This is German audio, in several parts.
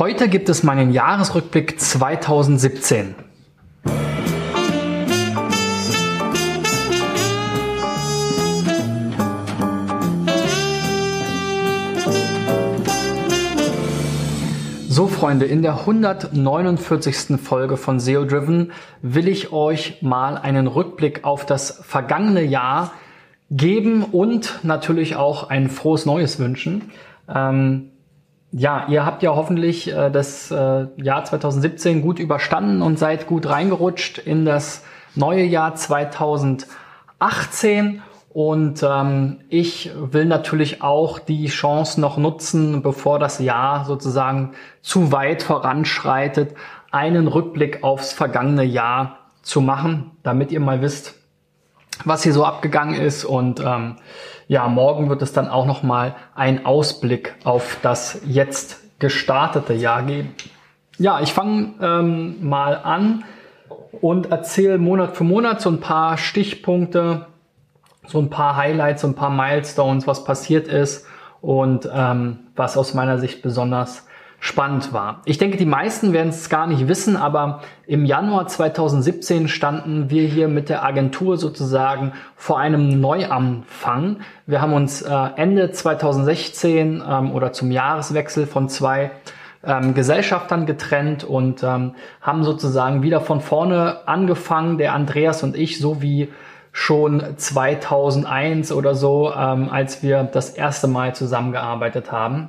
Heute gibt es meinen Jahresrückblick 2017. So Freunde, in der 149. Folge von SEO Driven will ich euch mal einen Rückblick auf das vergangene Jahr geben und natürlich auch ein frohes Neues wünschen. Ähm, ja, ihr habt ja hoffentlich äh, das äh, Jahr 2017 gut überstanden und seid gut reingerutscht in das neue Jahr 2018. Und ähm, ich will natürlich auch die Chance noch nutzen, bevor das Jahr sozusagen zu weit voranschreitet, einen Rückblick aufs vergangene Jahr zu machen, damit ihr mal wisst, was hier so abgegangen ist. Und ähm, ja, morgen wird es dann auch noch mal einen Ausblick auf das jetzt gestartete Jahr geben. Ja, ich fange ähm, mal an und erzähle Monat für Monat so ein paar Stichpunkte, so ein paar Highlights, so ein paar Milestones, was passiert ist und ähm, was aus meiner Sicht besonders spannend war. Ich denke, die meisten werden es gar nicht wissen, aber im Januar 2017 standen wir hier mit der Agentur sozusagen vor einem Neuanfang. Wir haben uns äh, Ende 2016 ähm, oder zum Jahreswechsel von zwei ähm, Gesellschaftern getrennt und ähm, haben sozusagen wieder von vorne angefangen, der Andreas und ich, so wie schon 2001 oder so, ähm, als wir das erste Mal zusammengearbeitet haben.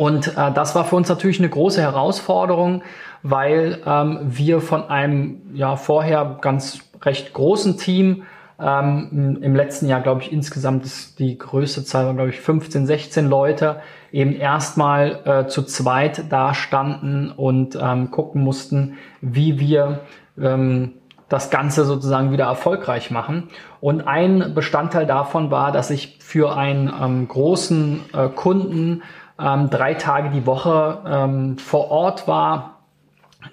Und äh, das war für uns natürlich eine große Herausforderung, weil ähm, wir von einem ja vorher ganz recht großen Team ähm, im letzten Jahr, glaube ich, insgesamt ist die größte Zahl war, glaube ich, 15, 16 Leute, eben erstmal äh, zu zweit da standen und ähm, gucken mussten, wie wir ähm, das Ganze sozusagen wieder erfolgreich machen. Und ein Bestandteil davon war, dass ich für einen ähm, großen äh, Kunden ähm, drei Tage die Woche ähm, vor Ort war,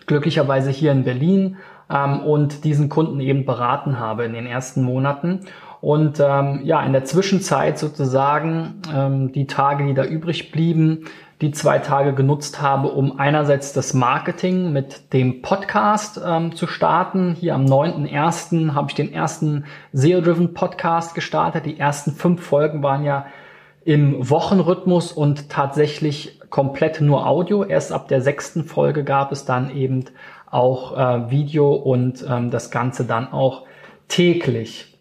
glücklicherweise hier in Berlin ähm, und diesen Kunden eben beraten habe in den ersten Monaten. Und ähm, ja, in der Zwischenzeit sozusagen ähm, die Tage, die da übrig blieben, die zwei Tage genutzt habe, um einerseits das Marketing mit dem Podcast ähm, zu starten. Hier am 9.1. habe ich den ersten SEO-Driven Podcast gestartet. Die ersten fünf Folgen waren ja im Wochenrhythmus und tatsächlich komplett nur Audio. Erst ab der sechsten Folge gab es dann eben auch äh, Video und ähm, das Ganze dann auch täglich.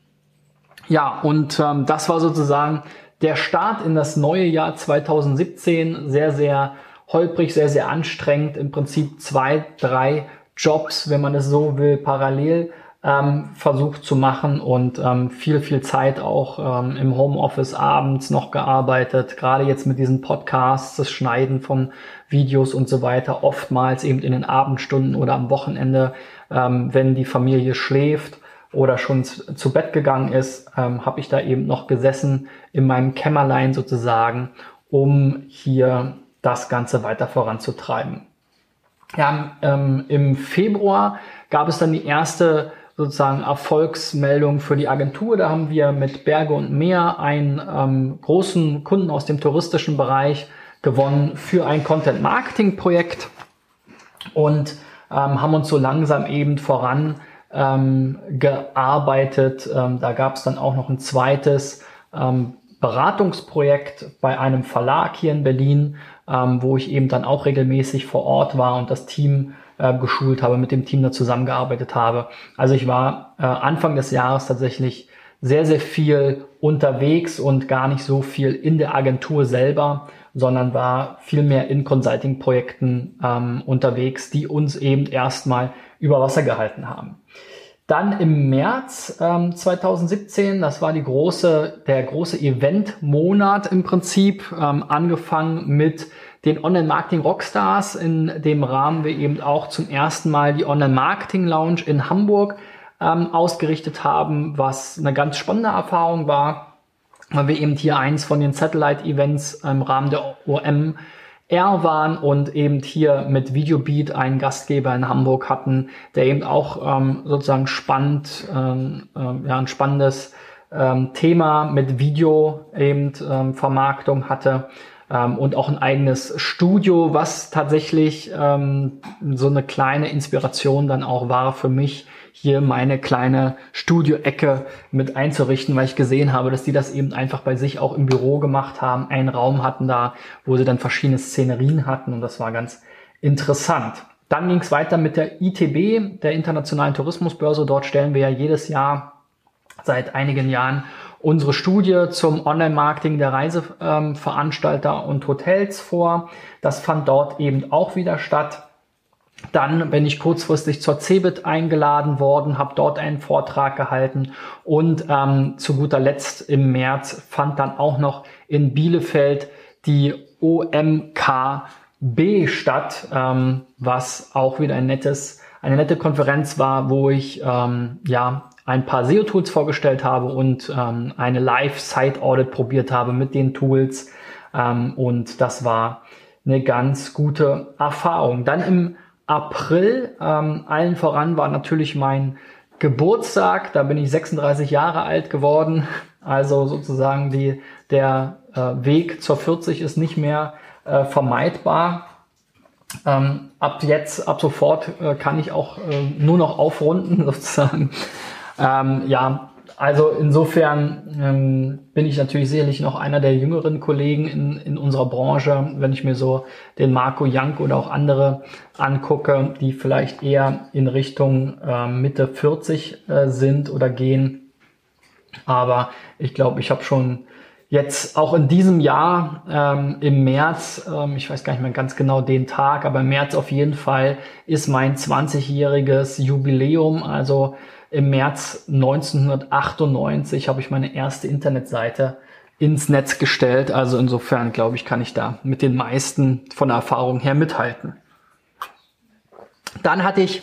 Ja, und ähm, das war sozusagen der Start in das neue Jahr 2017. Sehr, sehr holprig, sehr, sehr anstrengend. Im Prinzip zwei, drei Jobs, wenn man es so will, parallel ähm, versucht zu machen und ähm, viel, viel Zeit auch ähm, im Homeoffice abends noch gearbeitet, gerade jetzt mit diesen Podcasts, das Schneiden von Videos und so weiter, oftmals eben in den Abendstunden oder am Wochenende, ähm, wenn die Familie schläft oder schon zu Bett gegangen ist, ähm, habe ich da eben noch gesessen in meinem Kämmerlein sozusagen, um hier das Ganze weiter voranzutreiben. Ja, ähm, im Februar gab es dann die erste sozusagen Erfolgsmeldung für die Agentur. Da haben wir mit Berge und Meer einen ähm, großen Kunden aus dem touristischen Bereich gewonnen für ein Content Marketing Projekt und ähm, haben uns so langsam eben voran ähm, gearbeitet. Ähm, da gab es dann auch noch ein zweites ähm, Beratungsprojekt bei einem Verlag hier in Berlin, ähm, wo ich eben dann auch regelmäßig vor Ort war und das Team äh, geschult habe, mit dem Team da zusammengearbeitet habe. Also ich war äh, Anfang des Jahres tatsächlich sehr, sehr viel unterwegs und gar nicht so viel in der Agentur selber, sondern war viel mehr in Consulting-Projekten ähm, unterwegs, die uns eben erstmal über Wasser gehalten haben. Dann im März ähm, 2017, das war die große, der große Event-Monat im Prinzip, ähm, angefangen mit den Online-Marketing-Rockstars, in dem Rahmen wir eben auch zum ersten Mal die Online-Marketing-Lounge in Hamburg ähm, ausgerichtet haben, was eine ganz spannende Erfahrung war, weil wir eben hier eins von den Satellite-Events im Rahmen der OM R waren und eben hier mit Videobeat einen Gastgeber in Hamburg hatten, der eben auch ähm, sozusagen spannend, ähm, äh, ja, ein spannendes ähm, Thema mit Video eben ähm, Vermarktung hatte. Ähm, und auch ein eigenes Studio, was tatsächlich ähm, so eine kleine Inspiration dann auch war für mich, hier meine kleine Studio-Ecke mit einzurichten, weil ich gesehen habe, dass die das eben einfach bei sich auch im Büro gemacht haben, einen Raum hatten da, wo sie dann verschiedene Szenerien hatten und das war ganz interessant. Dann ging es weiter mit der ITB, der Internationalen Tourismusbörse. Dort stellen wir ja jedes Jahr seit einigen Jahren unsere Studie zum Online-Marketing der Reiseveranstalter ähm, und Hotels vor. Das fand dort eben auch wieder statt. Dann bin ich kurzfristig zur CeBIT eingeladen worden, habe dort einen Vortrag gehalten und ähm, zu guter Letzt im März fand dann auch noch in Bielefeld die OMKB statt, ähm, was auch wieder ein nettes, eine nette Konferenz war, wo ich ähm, ja ein paar SEO-Tools vorgestellt habe und ähm, eine Live-Site-Audit probiert habe mit den Tools ähm, und das war eine ganz gute Erfahrung. Dann im April. Ähm, allen voran war natürlich mein Geburtstag. Da bin ich 36 Jahre alt geworden. Also sozusagen die, der äh, Weg zur 40 ist nicht mehr äh, vermeidbar. Ähm, ab jetzt, ab sofort äh, kann ich auch äh, nur noch aufrunden sozusagen. Ähm, ja, also insofern ähm, bin ich natürlich sicherlich noch einer der jüngeren Kollegen in, in unserer Branche, wenn ich mir so den Marco Jank oder auch andere angucke, die vielleicht eher in Richtung äh, Mitte 40 äh, sind oder gehen. Aber ich glaube, ich habe schon jetzt auch in diesem Jahr ähm, im März, ähm, ich weiß gar nicht mehr ganz genau den Tag, aber im März auf jeden Fall ist mein 20-jähriges Jubiläum. Also im März 1998 habe ich meine erste Internetseite ins Netz gestellt. Also insofern glaube ich, kann ich da mit den meisten von der Erfahrung her mithalten. Dann hatte ich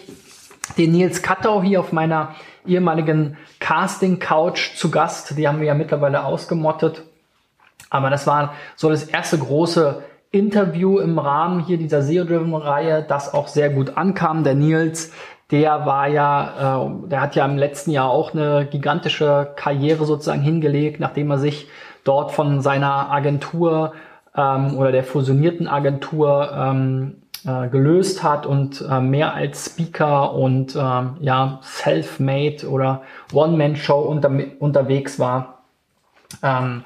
den Nils Kattau hier auf meiner ehemaligen Casting Couch zu Gast. Die haben wir ja mittlerweile ausgemottet. Aber das war so das erste große Interview im Rahmen hier dieser SEO-Driven-Reihe, das auch sehr gut ankam. Der Nils der war ja, äh, der hat ja im letzten Jahr auch eine gigantische Karriere sozusagen hingelegt, nachdem er sich dort von seiner Agentur ähm, oder der fusionierten Agentur ähm, äh, gelöst hat und äh, mehr als Speaker und ähm, ja Self-Made oder One-Man-Show unter, unterwegs war. Ähm,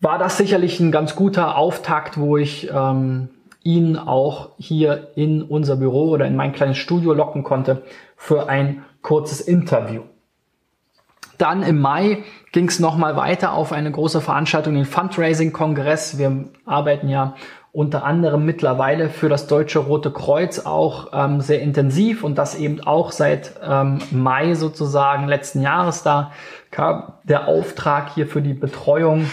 war das sicherlich ein ganz guter Auftakt, wo ich ähm, ihn auch hier in unser Büro oder in mein kleines Studio locken konnte für ein kurzes Interview. Dann im Mai ging es nochmal weiter auf eine große Veranstaltung, den Fundraising-Kongress. Wir arbeiten ja unter anderem mittlerweile für das Deutsche Rote Kreuz auch ähm, sehr intensiv und das eben auch seit ähm, Mai sozusagen letzten Jahres. Da kam der Auftrag hier für die Betreuung,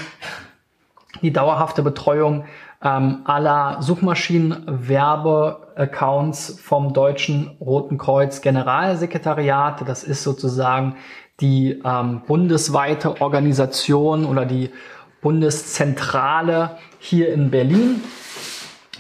die dauerhafte Betreuung ähm, aller Suchmaschinenwerbeaccounts vom Deutschen Roten Kreuz Generalsekretariat. Das ist sozusagen die ähm, bundesweite Organisation oder die Bundeszentrale hier in Berlin.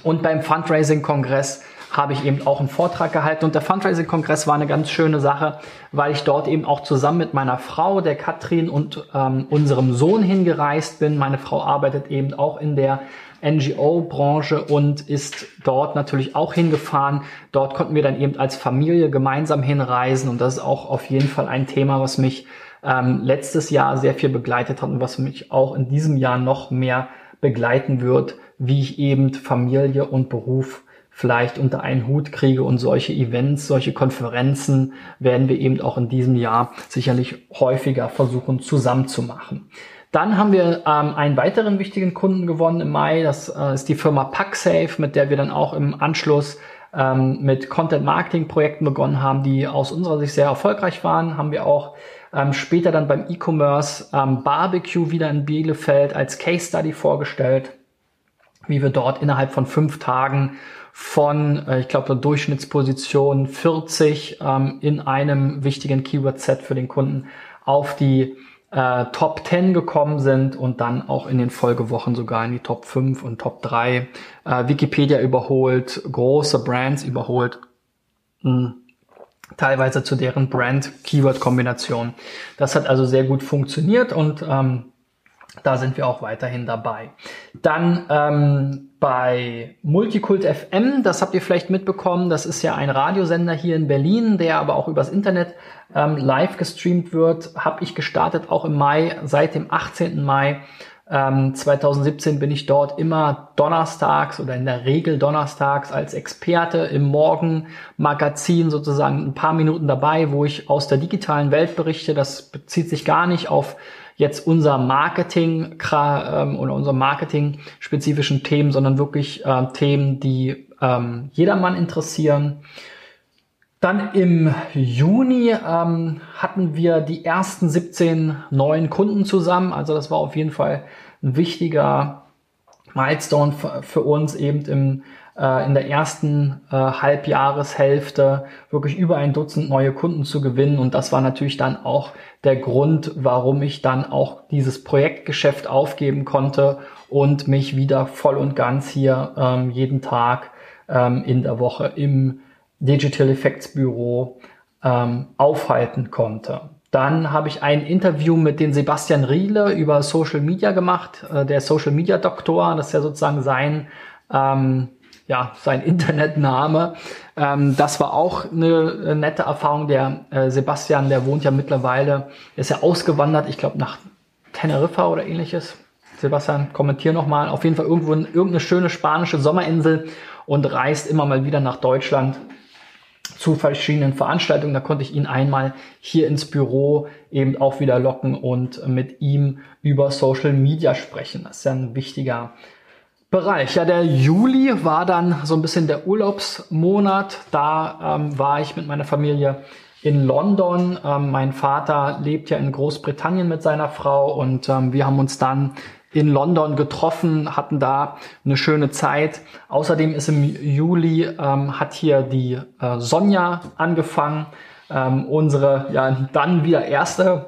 Und beim Fundraising-Kongress habe ich eben auch einen Vortrag gehalten. Und der Fundraising-Kongress war eine ganz schöne Sache, weil ich dort eben auch zusammen mit meiner Frau, der Katrin und ähm, unserem Sohn hingereist bin. Meine Frau arbeitet eben auch in der NGO-Branche und ist dort natürlich auch hingefahren. Dort konnten wir dann eben als Familie gemeinsam hinreisen und das ist auch auf jeden Fall ein Thema, was mich ähm, letztes Jahr sehr viel begleitet hat und was mich auch in diesem Jahr noch mehr begleiten wird, wie ich eben Familie und Beruf vielleicht unter einen Hut kriege und solche Events, solche Konferenzen werden wir eben auch in diesem Jahr sicherlich häufiger versuchen zusammen zu machen. Dann haben wir ähm, einen weiteren wichtigen Kunden gewonnen im Mai. Das äh, ist die Firma PackSafe, mit der wir dann auch im Anschluss ähm, mit Content-Marketing-Projekten begonnen haben, die aus unserer Sicht sehr erfolgreich waren. Haben wir auch ähm, später dann beim E-Commerce ähm, Barbecue wieder in Bielefeld als Case Study vorgestellt, wie wir dort innerhalb von fünf Tagen von, äh, ich glaube, Durchschnittsposition 40 ähm, in einem wichtigen Keyword-Set für den Kunden auf die äh, Top 10 gekommen sind und dann auch in den Folgewochen sogar in die Top 5 und Top 3. Äh, Wikipedia überholt, große Brands überholt. Mh hm, teilweise zu deren Brand-Keyword-Kombination. Das hat also sehr gut funktioniert und ähm, Da sind wir auch weiterhin dabei. Dann ähm, bei Multikult FM, das habt ihr vielleicht mitbekommen, das ist ja ein Radiosender hier in Berlin, der aber auch übers Internet ähm, live gestreamt wird, habe ich gestartet, auch im Mai, seit dem 18. Mai ähm, 2017 bin ich dort immer donnerstags oder in der Regel donnerstags als Experte im Morgenmagazin sozusagen ein paar Minuten dabei, wo ich aus der digitalen Welt berichte. Das bezieht sich gar nicht auf jetzt unser Marketing ähm, oder unsere Marketing-spezifischen Themen, sondern wirklich äh, Themen, die ähm, jedermann interessieren. Dann im Juni ähm, hatten wir die ersten 17 neuen Kunden zusammen. Also das war auf jeden Fall ein wichtiger Milestone für uns eben im, äh, in der ersten äh, Halbjahreshälfte wirklich über ein Dutzend neue Kunden zu gewinnen. Und das war natürlich dann auch der Grund, warum ich dann auch dieses Projektgeschäft aufgeben konnte und mich wieder voll und ganz hier ähm, jeden Tag ähm, in der Woche im Digital Effects Büro ähm, aufhalten konnte. Dann habe ich ein Interview mit den Sebastian Riele über Social Media gemacht, äh, der Social Media Doktor, das ist ja sozusagen sein, ähm, ja, sein Internetname. Ähm, das war auch eine äh, nette Erfahrung. Der äh, Sebastian, der wohnt ja mittlerweile, ist ja ausgewandert, ich glaube nach Teneriffa oder ähnliches. Sebastian, kommentier nochmal. Auf jeden Fall irgendwo in irgendeine schöne spanische Sommerinsel und reist immer mal wieder nach Deutschland zu verschiedenen Veranstaltungen. Da konnte ich ihn einmal hier ins Büro eben auch wieder locken und mit ihm über Social Media sprechen. Das ist ja ein wichtiger Bereich. Ja, der Juli war dann so ein bisschen der Urlaubsmonat. Da ähm, war ich mit meiner Familie in London. Ähm, mein Vater lebt ja in Großbritannien mit seiner Frau und ähm, wir haben uns dann in London getroffen, hatten da eine schöne Zeit. Außerdem ist im Juli, ähm, hat hier die äh, Sonja angefangen, ähm, unsere ja dann wieder erste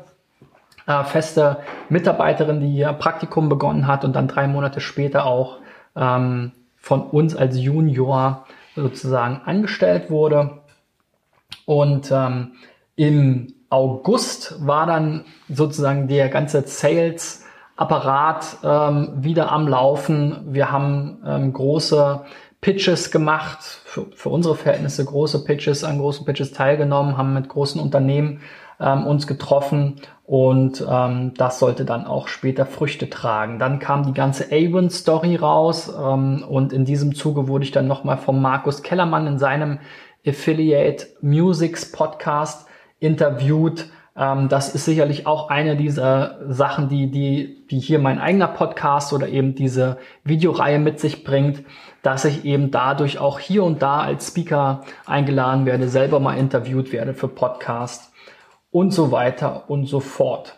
äh, feste Mitarbeiterin, die ihr Praktikum begonnen hat und dann drei Monate später auch ähm, von uns als Junior sozusagen angestellt wurde. Und ähm, im August war dann sozusagen der ganze Sales Apparat ähm, wieder am Laufen. Wir haben ähm, große Pitches gemacht, für, für unsere Verhältnisse große Pitches, an großen Pitches teilgenommen, haben mit großen Unternehmen ähm, uns getroffen und ähm, das sollte dann auch später Früchte tragen. Dann kam die ganze Avon-Story raus ähm, und in diesem Zuge wurde ich dann nochmal vom Markus Kellermann in seinem Affiliate Musics Podcast interviewt ähm, das ist sicherlich auch eine dieser Sachen, die, die, die hier mein eigener Podcast oder eben diese Videoreihe mit sich bringt, dass ich eben dadurch auch hier und da als Speaker eingeladen werde, selber mal interviewt werde für Podcast und so weiter und so fort.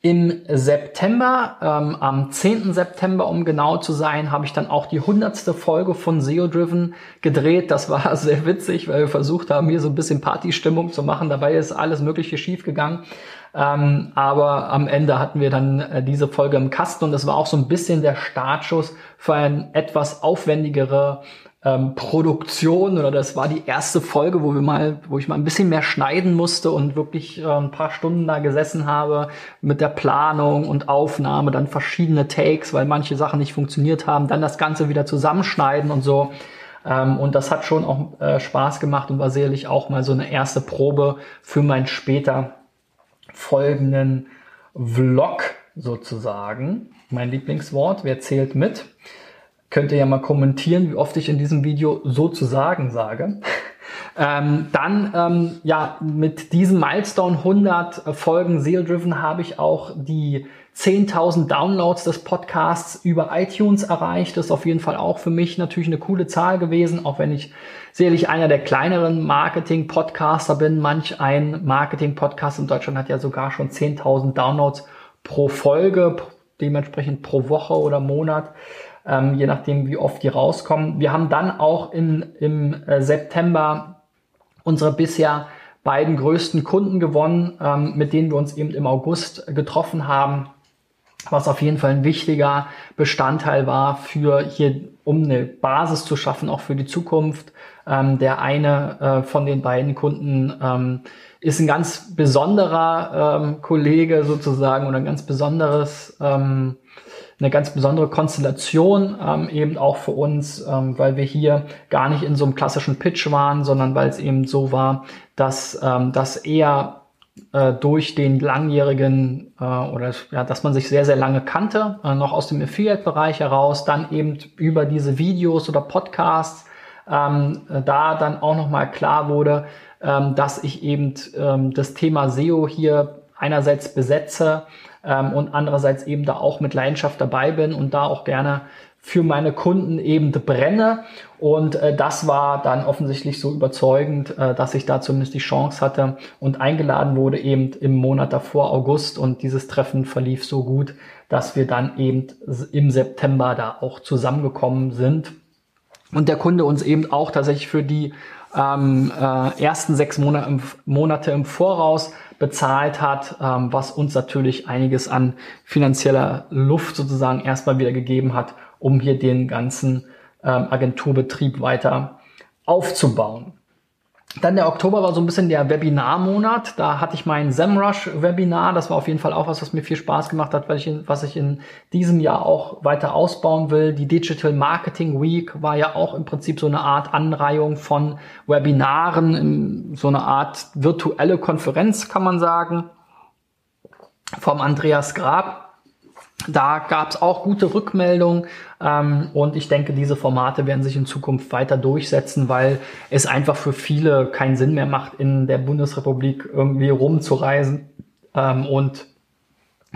Im September, ähm, am 10. September, um genau zu sein, habe ich dann auch die hundertste Folge von SEO Driven gedreht. Das war sehr witzig, weil wir versucht haben, hier so ein bisschen Partystimmung zu machen. Dabei ist alles Mögliche schief gegangen. Ähm, aber am Ende hatten wir dann äh, diese Folge im Kasten und das war auch so ein bisschen der Startschuss für ein etwas aufwendigere ähm, Produktion oder das war die erste Folge, wo wir mal, wo ich mal ein bisschen mehr schneiden musste und wirklich äh, ein paar Stunden da gesessen habe mit der Planung und Aufnahme, dann verschiedene Takes, weil manche Sachen nicht funktioniert haben, dann das Ganze wieder zusammenschneiden und so. Ähm, und das hat schon auch äh, Spaß gemacht und war sicherlich auch mal so eine erste Probe für meinen später folgenden Vlog sozusagen. Mein Lieblingswort, wer zählt mit? Könnt ihr ja mal kommentieren, wie oft ich in diesem Video sozusagen sage. ähm, dann, ähm, ja, mit diesem Milestone 100 Folgen Seal Driven habe ich auch die 10.000 Downloads des Podcasts über iTunes erreicht. Das ist auf jeden Fall auch für mich natürlich eine coole Zahl gewesen, auch wenn ich sicherlich einer der kleineren Marketing-Podcaster bin. Manch ein Marketing-Podcast in Deutschland hat ja sogar schon 10.000 Downloads pro Folge, dementsprechend pro Woche oder Monat ähm, je nachdem, wie oft die rauskommen. Wir haben dann auch in, im äh, September unsere bisher beiden größten Kunden gewonnen, ähm, mit denen wir uns eben im August getroffen haben. Was auf jeden Fall ein wichtiger Bestandteil war für hier, um eine Basis zu schaffen, auch für die Zukunft. Ähm, der eine äh, von den beiden Kunden ähm, ist ein ganz besonderer ähm, Kollege sozusagen oder ein ganz besonderes, ähm, eine ganz besondere Konstellation ähm, eben auch für uns, ähm, weil wir hier gar nicht in so einem klassischen Pitch waren, sondern weil es eben so war, dass, ähm, dass er äh, durch den langjährigen äh, oder ja, dass man sich sehr, sehr lange kannte, äh, noch aus dem Affiliate-Bereich heraus, dann eben über diese Videos oder Podcasts ähm, da dann auch nochmal klar wurde, ähm, dass ich eben ähm, das Thema SEO hier einerseits besetze ähm, und andererseits eben da auch mit Leidenschaft dabei bin und da auch gerne für meine Kunden eben brenne. Und äh, das war dann offensichtlich so überzeugend, äh, dass ich da zumindest die Chance hatte und eingeladen wurde eben im Monat davor, August. Und dieses Treffen verlief so gut, dass wir dann eben im September da auch zusammengekommen sind. Und der Kunde uns eben auch tatsächlich für die ähm, äh, ersten sechs Monate im, Monate im Voraus bezahlt hat, ähm, was uns natürlich einiges an finanzieller Luft sozusagen erstmal wieder gegeben hat, um hier den ganzen ähm, Agenturbetrieb weiter aufzubauen. Dann der Oktober war so ein bisschen der Webinarmonat. Da hatte ich mein SEMrush-Webinar. Das war auf jeden Fall auch was, was mir viel Spaß gemacht hat, ich in, was ich in diesem Jahr auch weiter ausbauen will. Die Digital Marketing Week war ja auch im Prinzip so eine Art Anreihung von Webinaren, so eine Art virtuelle Konferenz, kann man sagen, vom Andreas Grab. Da gab es auch gute Rückmeldungen ähm, und ich denke, diese Formate werden sich in Zukunft weiter durchsetzen, weil es einfach für viele keinen Sinn mehr macht, in der Bundesrepublik irgendwie rumzureisen ähm, und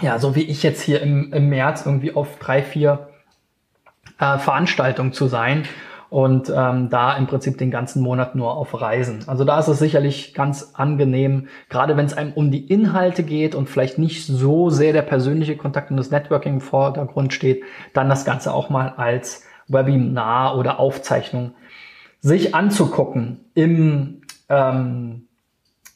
ja, so wie ich jetzt hier im, im März irgendwie auf drei, vier äh, Veranstaltungen zu sein und ähm, da im Prinzip den ganzen Monat nur auf Reisen. Also da ist es sicherlich ganz angenehm, gerade wenn es einem um die Inhalte geht und vielleicht nicht so sehr der persönliche Kontakt und das Networking im Vordergrund steht, dann das Ganze auch mal als Webinar oder Aufzeichnung sich anzugucken. Im ähm,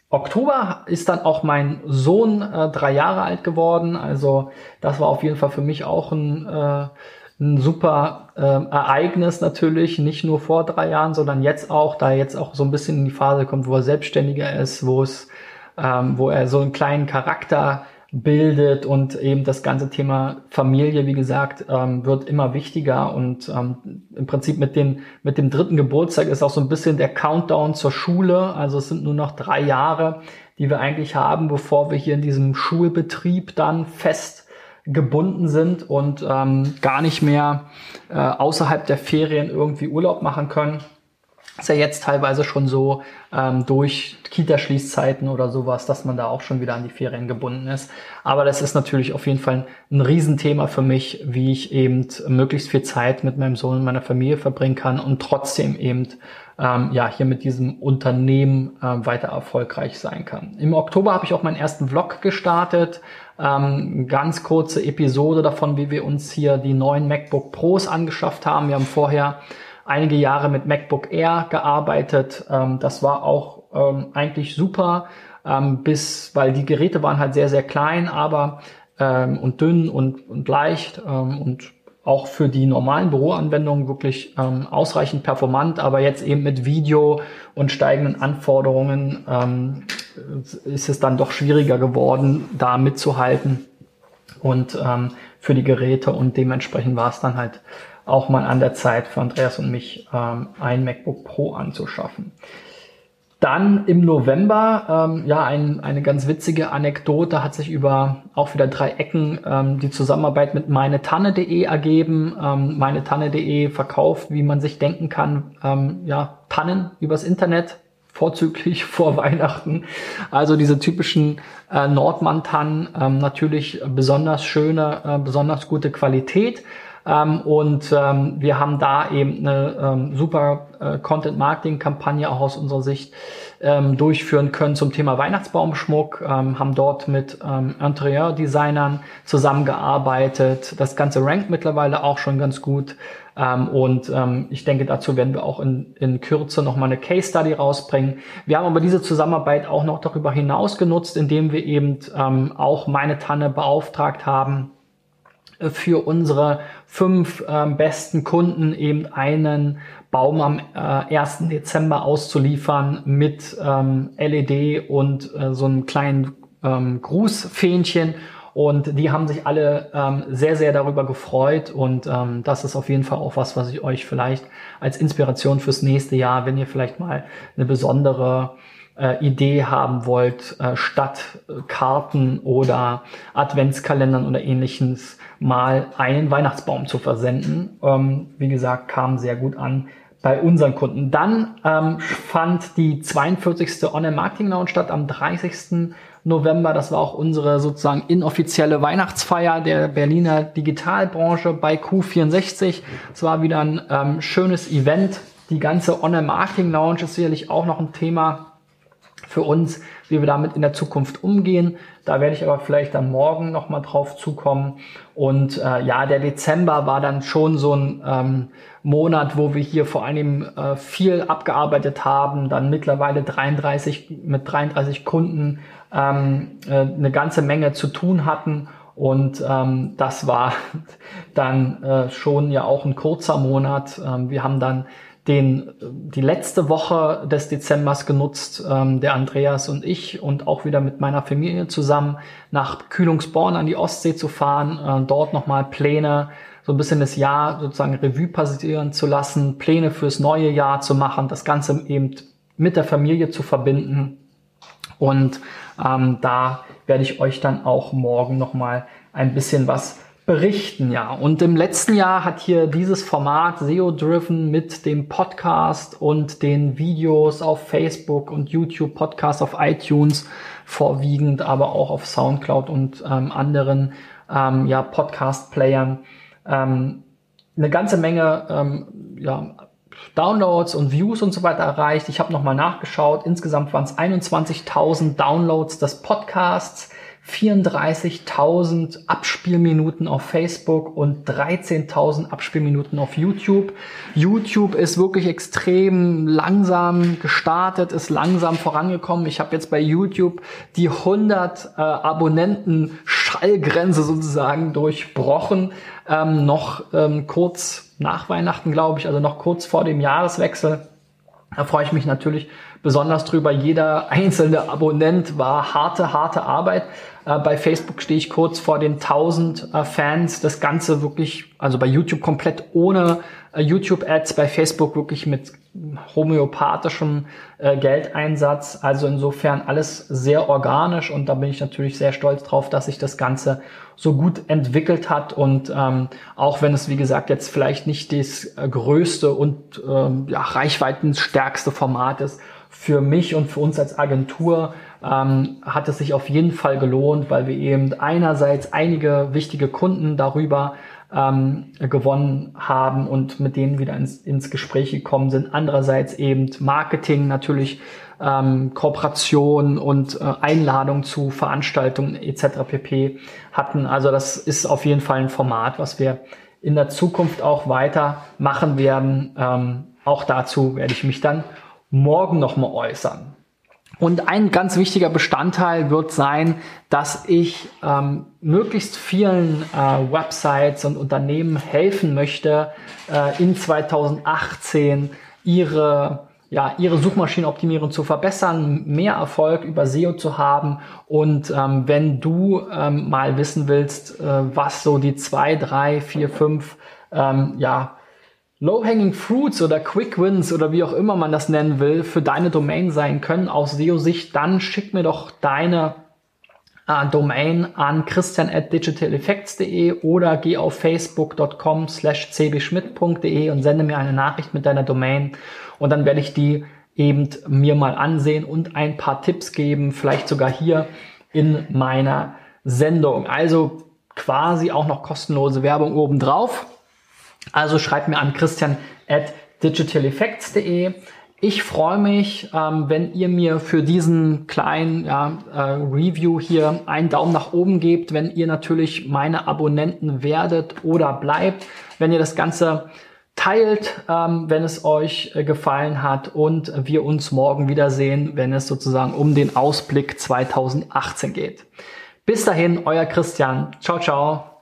Oktober ist dann auch mein Sohn äh, drei Jahre alt geworden. Also das war auf jeden Fall für mich auch ein äh, ein super äh, Ereignis natürlich, nicht nur vor drei Jahren, sondern jetzt auch, da jetzt auch so ein bisschen in die Phase kommt, wo er selbstständiger ist, wo es, ähm, wo er so einen kleinen Charakter bildet und eben das ganze Thema Familie, wie gesagt, ähm, wird immer wichtiger und ähm, im Prinzip mit dem, mit dem dritten Geburtstag ist auch so ein bisschen der Countdown zur Schule. Also es sind nur noch drei Jahre, die wir eigentlich haben, bevor wir hier in diesem Schulbetrieb dann fest gebunden sind und ähm, gar nicht mehr äh, außerhalb der Ferien irgendwie Urlaub machen können. Ist ja jetzt teilweise schon so ähm, durch Kita-Schließzeiten oder sowas, dass man da auch schon wieder an die Ferien gebunden ist. Aber das ist natürlich auf jeden Fall ein Riesenthema für mich, wie ich eben möglichst viel Zeit mit meinem Sohn und meiner Familie verbringen kann und trotzdem eben ähm, ja hier mit diesem Unternehmen äh, weiter erfolgreich sein kann. Im Oktober habe ich auch meinen ersten Vlog gestartet. Ähm, ganz kurze Episode davon, wie wir uns hier die neuen MacBook Pros angeschafft haben. Wir haben vorher einige Jahre mit MacBook Air gearbeitet. Ähm, das war auch ähm, eigentlich super, ähm, bis, weil die Geräte waren halt sehr, sehr klein, aber ähm, und dünn und, und leicht ähm, und auch für die normalen Büroanwendungen wirklich ähm, ausreichend performant, aber jetzt eben mit Video und steigenden Anforderungen ähm, ist es dann doch schwieriger geworden, da mitzuhalten und ähm, für die Geräte und dementsprechend war es dann halt auch mal an der Zeit für Andreas und mich ähm, ein MacBook Pro anzuschaffen. Dann im November, ähm, ja, ein, eine ganz witzige Anekdote hat sich über auch wieder drei Ecken ähm, die Zusammenarbeit mit meinetanne.de ergeben. Ähm, meinetanne.de verkauft, wie man sich denken kann, ähm, ja, Tannen übers Internet, vorzüglich vor Weihnachten. Also diese typischen äh, Nordmann-Tannen, ähm, natürlich besonders schöne, äh, besonders gute Qualität. Ähm, und ähm, wir haben da eben eine ähm, super äh, Content-Marketing-Kampagne auch aus unserer Sicht ähm, durchführen können zum Thema Weihnachtsbaumschmuck, ähm, haben dort mit ähm, Interieur-Designern zusammengearbeitet. Das Ganze rankt mittlerweile auch schon ganz gut. Ähm, und ähm, ich denke, dazu werden wir auch in, in Kürze nochmal eine Case Study rausbringen. Wir haben aber diese Zusammenarbeit auch noch darüber hinaus genutzt, indem wir eben ähm, auch meine Tanne beauftragt haben, äh, für unsere fünf äh, besten Kunden eben einen Baum am äh, 1. Dezember auszuliefern mit ähm, LED und äh, so einem kleinen ähm, Grußfähnchen. Und die haben sich alle ähm, sehr, sehr darüber gefreut. Und ähm, das ist auf jeden Fall auch was, was ich euch vielleicht als Inspiration fürs nächste Jahr, wenn ihr vielleicht mal eine besondere äh, Idee haben wollt, äh, statt äh, Karten oder Adventskalendern oder ähnliches mal einen Weihnachtsbaum zu versenden. Ähm, wie gesagt, kam sehr gut an bei unseren Kunden. Dann ähm, fand die 42. Online-Marketing Lounge statt am 30. November. Das war auch unsere sozusagen inoffizielle Weihnachtsfeier der Berliner Digitalbranche bei Q64. Es war wieder ein ähm, schönes Event. Die ganze Online-Marketing Lounge ist sicherlich auch noch ein Thema für uns, wie wir damit in der Zukunft umgehen. Da werde ich aber vielleicht dann morgen nochmal drauf zukommen. Und äh, ja, der Dezember war dann schon so ein ähm, Monat, wo wir hier vor allem äh, viel abgearbeitet haben, dann mittlerweile 33 mit 33 Kunden ähm, äh, eine ganze Menge zu tun hatten. Und ähm, das war dann äh, schon ja auch ein kurzer Monat. Ähm, wir haben dann den, die letzte Woche des Dezembers genutzt, ähm, der Andreas und ich und auch wieder mit meiner Familie zusammen nach Kühlungsborn an die Ostsee zu fahren, äh, dort nochmal Pläne, so ein bisschen das Jahr sozusagen Revue passieren zu lassen, Pläne fürs neue Jahr zu machen, das Ganze eben mit der Familie zu verbinden. Und ähm, da werde ich euch dann auch morgen nochmal ein bisschen was berichten, ja. Und im letzten Jahr hat hier dieses Format SEO Driven mit dem Podcast und den Videos auf Facebook und YouTube, Podcast auf iTunes vorwiegend, aber auch auf Soundcloud und ähm, anderen ähm, ja, Podcast-Playern ähm, eine ganze Menge ähm, ja, Downloads und Views und so weiter erreicht. Ich habe nochmal nachgeschaut. Insgesamt waren es 21.000 Downloads des Podcasts. 34.000 Abspielminuten auf Facebook und 13.000 Abspielminuten auf YouTube. YouTube ist wirklich extrem langsam gestartet, ist langsam vorangekommen. Ich habe jetzt bei YouTube die 100 äh, Abonnenten Schallgrenze sozusagen durchbrochen. Ähm, noch ähm, kurz nach Weihnachten, glaube ich, also noch kurz vor dem Jahreswechsel. Da freue ich mich natürlich besonders drüber. Jeder einzelne Abonnent war harte, harte Arbeit. Äh, bei Facebook stehe ich kurz vor den 1000 äh, Fans. Das Ganze wirklich, also bei YouTube komplett ohne äh, YouTube-Ads, bei Facebook wirklich mit homöopathischem Geldeinsatz. Also insofern alles sehr organisch und da bin ich natürlich sehr stolz drauf, dass sich das Ganze so gut entwickelt hat und ähm, auch wenn es wie gesagt jetzt vielleicht nicht das größte und ähm, ja, reichweitenstärkste Format ist, für mich und für uns als Agentur ähm, hat es sich auf jeden Fall gelohnt, weil wir eben einerseits einige wichtige Kunden darüber ähm, gewonnen haben und mit denen wieder ins, ins Gespräch gekommen sind. Andererseits eben Marketing natürlich, ähm, Kooperation und äh, Einladung zu Veranstaltungen etc. pp. hatten. Also das ist auf jeden Fall ein Format, was wir in der Zukunft auch weiter machen werden. Ähm, auch dazu werde ich mich dann morgen nochmal äußern. Und ein ganz wichtiger Bestandteil wird sein, dass ich ähm, möglichst vielen äh, Websites und Unternehmen helfen möchte, äh, in 2018 ihre ja, ihre Suchmaschinenoptimierung zu verbessern, mehr Erfolg über SEO zu haben. Und ähm, wenn du ähm, mal wissen willst, äh, was so die zwei, drei, vier, fünf ähm, ja, Low-Hanging Fruits oder Quick Wins oder wie auch immer man das nennen will, für deine Domain sein können aus SEO-Sicht, dann schick mir doch deine äh, Domain an christian at digitaleffects.de oder geh auf facebook.com slash cbschmidt.de und sende mir eine Nachricht mit deiner Domain und dann werde ich die eben mir mal ansehen und ein paar Tipps geben, vielleicht sogar hier in meiner Sendung. Also quasi auch noch kostenlose Werbung obendrauf. Also schreibt mir an christian at digitaleffects.de. Ich freue mich, ähm, wenn ihr mir für diesen kleinen ja, äh, Review hier einen Daumen nach oben gebt, wenn ihr natürlich meine Abonnenten werdet oder bleibt, wenn ihr das Ganze teilt, ähm, wenn es euch äh, gefallen hat und wir uns morgen wiedersehen, wenn es sozusagen um den Ausblick 2018 geht. Bis dahin, euer Christian. Ciao, ciao.